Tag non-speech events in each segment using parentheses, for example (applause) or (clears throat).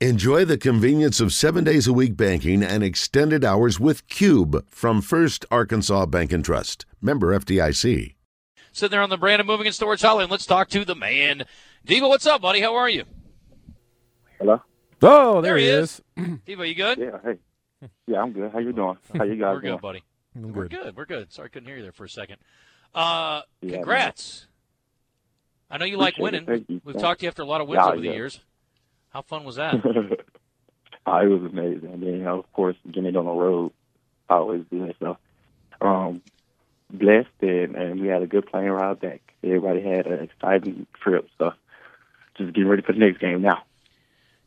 Enjoy the convenience of seven days a week banking and extended hours with Cube from First Arkansas Bank and Trust. Member FDIC. Sitting there on the brand Brandon Moving and Storage Hotline. Let's talk to the man. Devo, what's up, buddy? How are you? Hello. Oh, there, There he he is. is. (clears throat) Devo, you good? Yeah. Hey. Yeah, I'm good. How you doing? How you guys We're doing? good, buddy. I'm We're good. good. We're good. Sorry, I couldn't hear you there for a second. Uh, Yeah, congrats. I know you like winning. you. We've Thank talked to you after a lot of wins Yeah, over the years. How fun was that? oh, (laughs) it was amazing. And then, you know, of course, getting it on the road, always good. So, um, blessed, and, and we had a good playing ride back. Everybody had an exciting trip. So, just getting ready for the next game now.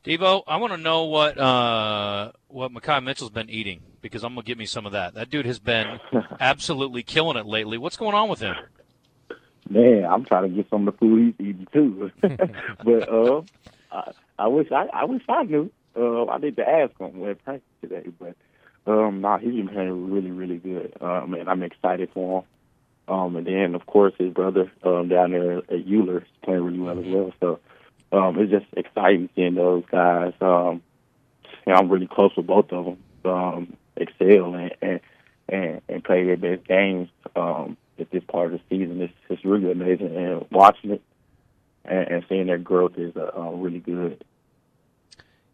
Devo, I want to know what uh, what Makhi Mitchell's been eating because I'm gonna get me some of that. That dude has been (laughs) absolutely killing it lately. What's going on with him? Man, I'm trying to get some of the food he's eating too. (laughs) but uh, I, I wish I, I wish I knew. Uh, I need to ask him at practice today. But um, nah, he's been playing really, really good. Um, and I'm excited for him. Um, and then of course his brother um, down there at Euler is playing really well as well. So um, it's just exciting seeing those guys. Um, you know, I'm really close with both of them. Um, excel and and and, and play their best games. Um, at this part of the season. It's, it's really amazing, and watching it and, and seeing their growth is uh, uh, really good.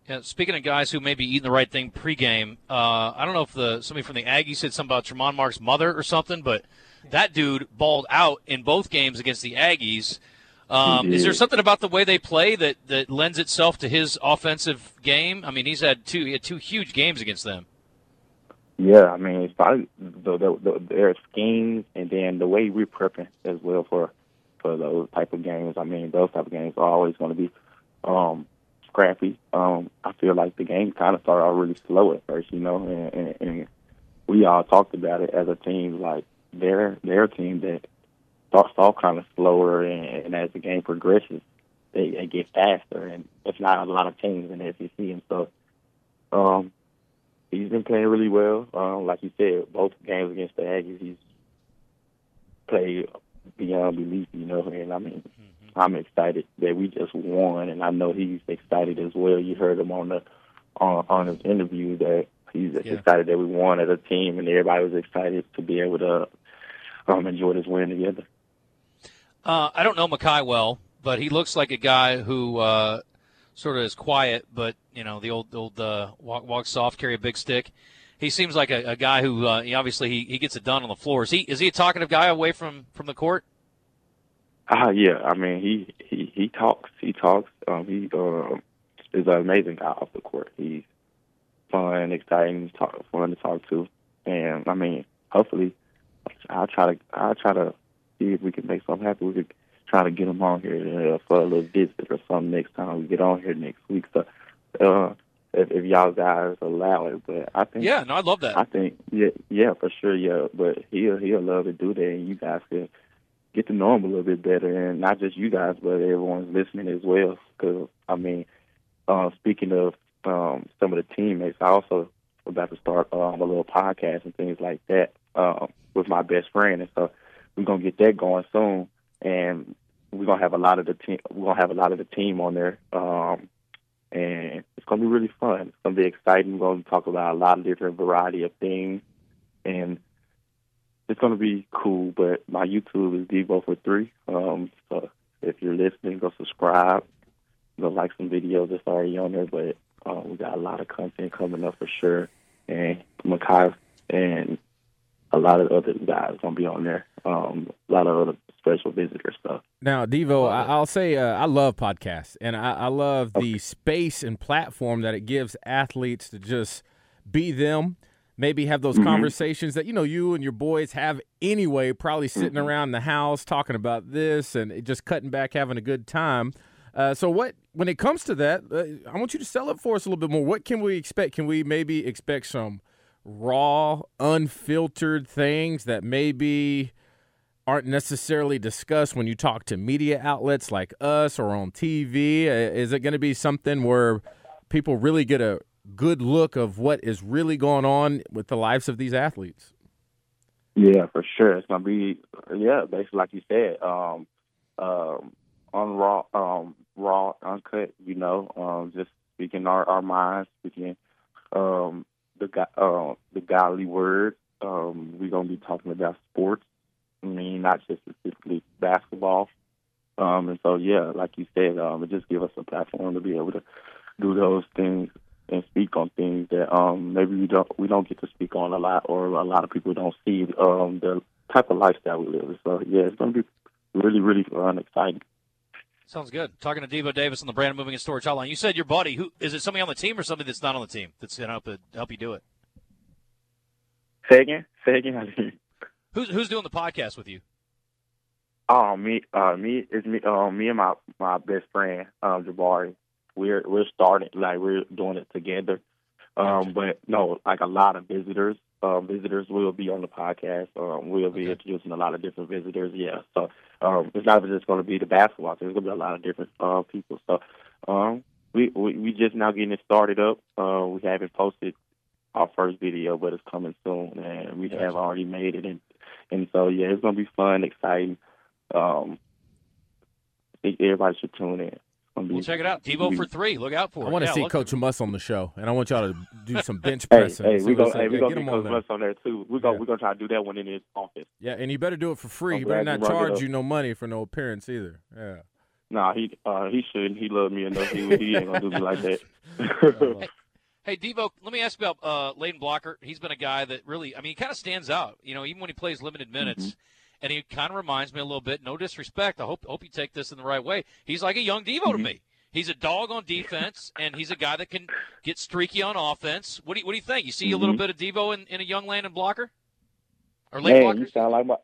Yeah, speaking of guys who may be eating the right thing pregame, uh, I don't know if the somebody from the Aggies said something about Tremont Mark's mother or something, but that dude balled out in both games against the Aggies. Um, is there something about the way they play that, that lends itself to his offensive game? I mean, he's had two he had two huge games against them. Yeah, I mean, it's probably the, the, the, their schemes and then the way we're prepping as well for for those type of games. I mean, those type of games are always going to be um, scrappy. Um, I feel like the game kind of started out really slow at first, you know, and, and, and we all talked about it as a team. Like they're they're team that starts off kind of slower, and, and as the game progresses, they, they get faster. And it's not a lot of teams in the SEC, and so. Um, he's been playing really well. Um, like you said, both games against the Aggies, he's played beyond belief, you know. And I mean, I'm excited that we just won, and I know he's excited as well. You heard him on the on, on his interview that he's Yeah. excited that we won as a team, and everybody was excited to be able to um, enjoy this win together. Uh, I don't know Makhi well, but he looks like a guy who uh, sort of is quiet, but you know the old old uh, walk walk soft, carry a big stick. He seems like a, a guy who uh, he obviously he, he gets it done on the floor. Is he is he a talkative guy away from from the court? Ah, yeah. I mean, he he he talks. He talks. Um, he um is an amazing guy off the court. He's fun, exciting, talk, fun to talk to, and I mean, hopefully, I'll try to I'll try to see if we can make something happen. We could try to get him on here uh, for a little visit or something next time we get on here next week. So, uh, if, if y'all guys allow it, but I think Yeah, no, I love that. I think yeah, yeah, for sure, yeah. But he'll he'll love to do that, and you guys can get to know him a little bit better, and not just you guys, but everyone's listening as well. Because I mean, uh, speaking of um, some of the teammates, I also about to start um, a little podcast and things like that um, with my best friend, and so we're gonna get that going soon, and we're gonna have a lot of the team. We're gonna have a lot of the team on there. Um, and it's going to be really fun. It's going to be exciting. We're going to talk about a lot of different variety of things, and it's going to be cool. But my YouTube is Devo for three. Um, so if you're listening, go subscribe. Go like some videos that's already on there. But uh, we got a lot of content coming up for sure, and Makhi and a lot of other guys going to be on there. Um, a lot of other special visitor stuff. Now, Devo, I, I'll say uh, I love podcasts, and I, I love the space and platform that it gives athletes to just be them. Maybe have those conversations that you know you and your boys have anyway. Probably sitting around the house talking about this and just cutting back, having a good time. Uh, so, what when it comes to that, uh, I want you to sell it for us a little bit more. What can we expect? Can we maybe expect some raw, unfiltered things that maybe aren't necessarily discussed when you talk to media outlets like us or on TV? Uh, Is it going to be something where people really get a good look of what is really going on with the lives of these athletes? Yeah, for sure. It's gonna be yeah, basically like you said, um, um, on raw, um, raw, uncut. You know, um, just speaking our, our minds, speaking um, the uh, the godly word. Um, we're gonna be talking about sports. I mean, not just specifically basketball. Um, and so, yeah, like you said, um, it just give us a platform to be able to do those things and speak on things that um, maybe we don't we don't get to speak on a lot, or a lot of people don't see um, the type of lifestyle we live. So, yeah, it's going to be really, really fun, exciting. Sounds good. Talking to Devo Davis on the Brand Moving and Storage Hotline. You said your buddy. Who is it? Somebody on the team or somebody that's not on the team that's going to help, help you do it? Say again. Say again. Who's who's doing the podcast with you? Oh, me, uh, me, it's me, um, me and my my best friend, um, Jabari. We're we're starting like we're doing it together. Um, but no, like a lot of visitors. Um, visitors will be on the podcast. Um, we'll be okay. introducing a lot of different visitors. Yeah, so um, it's not just going to be the basketball. There's going to be a lot of different uh, people. So um, we, we we just now getting it started up. Uh, we haven't posted our first video, but it's coming soon, and we have already made it. And and so yeah, it's going to be fun, exciting. Um, I think everybody should tune in. We'll check it out. Devo for three. Look out for it. I want to yeah, see Coach Muss on the show, and I want y'all to do (laughs) some bench pressing. hey, we go. Hey, we gonna get Coach Muss on there too. We go. We're gonna try to do that one in his office. Yeah, and you better do it for free. You better not charge you no money for no appearance either. Yeah. Nah, he uh, he shouldn't. He loved me enough. He, he ain't gonna do me like that. (laughs) hey, Devo, let me ask you about uh, Layden Blocker. He's been a guy that really, I mean, he kind of stands out. You know, even when he plays limited minutes. Mm-hmm and he kind of reminds me a little bit. No disrespect. I hope hope you take this in the right way. He's like a young Devo mm-hmm. to me. He's a dog on defense, and he's a guy that can get streaky on offense. What do you, what do you think? You see mm-hmm. a little mm-hmm. bit of Devo in, in a young Landon blocker or late Man, blocker? you sound like my.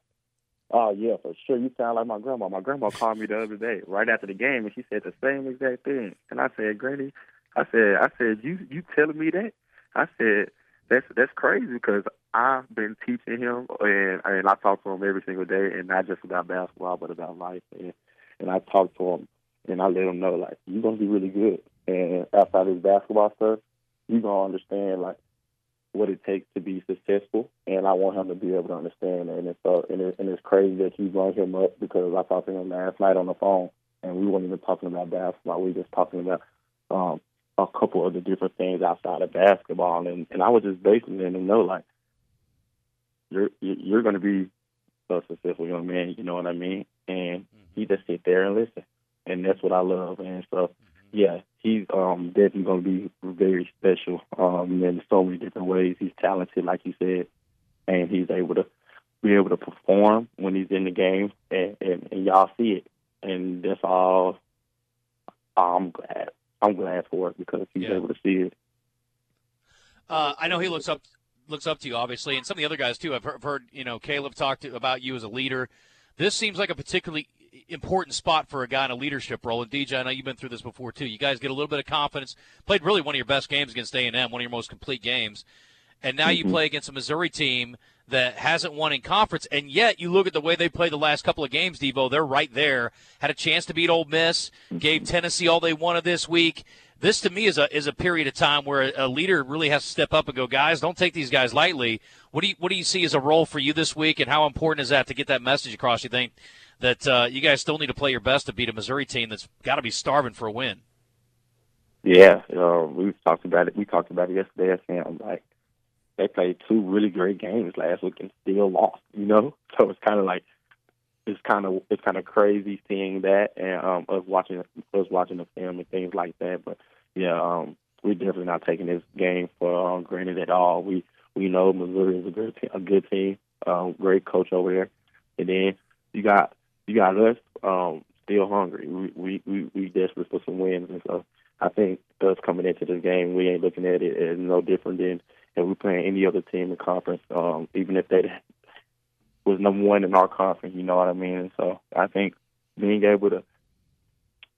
Oh yeah, for sure. You sound like my grandma. My grandma called me the other day, right after the game, and she said the same exact thing. And I said, Granny, I said, I said, you you telling me that? I said, that's that's crazy because I've been teaching him, and and I talk to him every single day, and not just about basketball, but about life. And and I talk to him, and I let him know like you're gonna be really good, and outside of this basketball stuff, you're gonna understand like what it takes to be successful, and I want him to be able to understand that. And it's uh, and, it, and it's crazy that you brought him up because I talked to him last night on the phone, and we weren't even talking about basketball. We were just talking about um, a couple of the different things outside of basketball, and and I was just basically letting him know like you're you're going to be a successful young man. You know what I mean? And mm-hmm. he just sit there and listen, and that's what I love. And so, mm-hmm. yeah, he's um definitely going to be very special um in so many different ways. He's talented, like you said, and he's able to be able to perform when he's in the game, and and, and y'all see it, and that's all. I'm glad. I'm glad for it because he's yeah. able to see it. Uh, I know he looks up looks up to you, obviously, and some of the other guys too. I've heard, you know, Caleb talk to, about you as a leader. This seems like a particularly important spot for a guy in a leadership role. And DJ, I know you've been through this before too. You guys get a little bit of confidence. Played really one of your best games against A and M, one of your most complete games, and now mm-hmm. you play against a Missouri team that hasn't won in conference, and yet you look at the way they played the last couple of games, Devo. They're right there. Had a chance to beat Ole Miss. Gave Tennessee all they wanted this week. This to me is a is a period of time where a leader really has to step up and go, guys, don't take these guys lightly. What do you what do you see as a role for you this week, and how important is that to get that message across? You think that uh, you guys still need to play your best to beat a Missouri team that's got to be starving for a win? Yeah, uh, we talked about it. We talked about it yesterday. I am like they played two really great games last week and still lost. You know, (laughs) so it's kind of like it's kind of it's kind of crazy seeing that and um, us watching us watching the film and things like that. But yeah, um, we're definitely not taking this game for um, granted at all. We we know Missouri is a good te- a good team, um, great coach over there, and then you got you got us um, still hungry. We we we, we desperate for some wins, and so I think us coming into this game, we ain't looking at it as no different than if we playing any other team in conference, um, even if they was number one in our conference. You know what I mean? And so I think being able to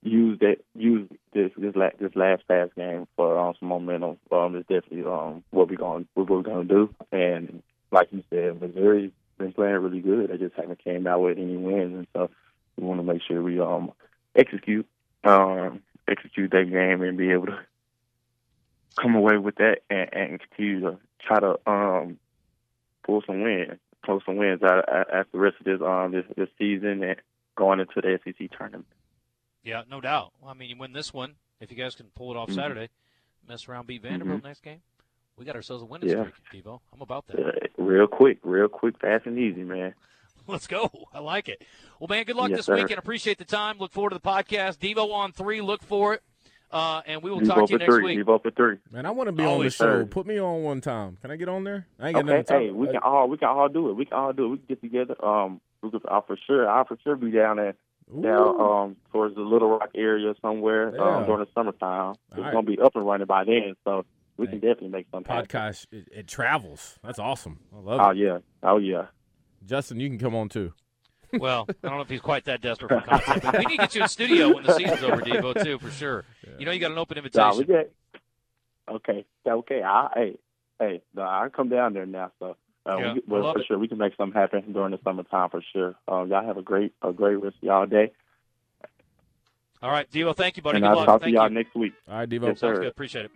use that use this this la- this last fast game for um, some momentum um, is definitely um, what we're going what we're going to do. And like you said, Missouri's been playing really good. They just haven't came out with any wins, and so we want to make sure we um execute um execute that game and be able to come away with that and, and continue to try to um pull some wins, pull some wins out after the rest of this um this this season and going into the SEC tournament. Yeah, no doubt. I mean, you win this one if you guys can pull it off mm-hmm. Saturday. mess around, beat Vanderbilt Mhm. next game. We got ourselves a winning Yeah. streak, Devo. I'm about that. Uh, real quick, real quick, fast and easy, man. (laughs) Let's go. I like it. Well, man, good luck Yes, this sir. weekend. Appreciate the time. Look forward to the podcast. Devo on three. Look for it. Uh, and we will You talk vote to you for next three. week. You vote for three. Man, I want to be on the show. sir. Put me on one time. Can I get on there? I ain't got Okay, nothing to talk hey, we can all we can all do it. We can all do it. We can get together. Um, we could, I'll for sure. I'll for sure be down there down um towards the Little Rock area somewhere Yeah. um, during the summertime. It's All right. gonna be up and running by then, so we can definitely make some happen. podcast. It, it travels. That's awesome. I love Oh it. Oh yeah, oh yeah. Justin, you can come on too. Well, I don't know if he's quite that desperate for (laughs) content, but we need to get you in studio when the season's over, Devo, too, for sure. You know, you got an open Nah, invitation. we get okay. Okay, I hey hey, no, I come down there now, so. Uh, Yeah, we, I well, for it. sure, we can make something happen during the summertime for sure. Um, y'all have a great, a great rest of y'all day, All right, Devo, thank you, buddy. and Good I'll luck. talk to y'all you. next week. All right, Devo. Yes, Sounds sir. good. Appreciate it.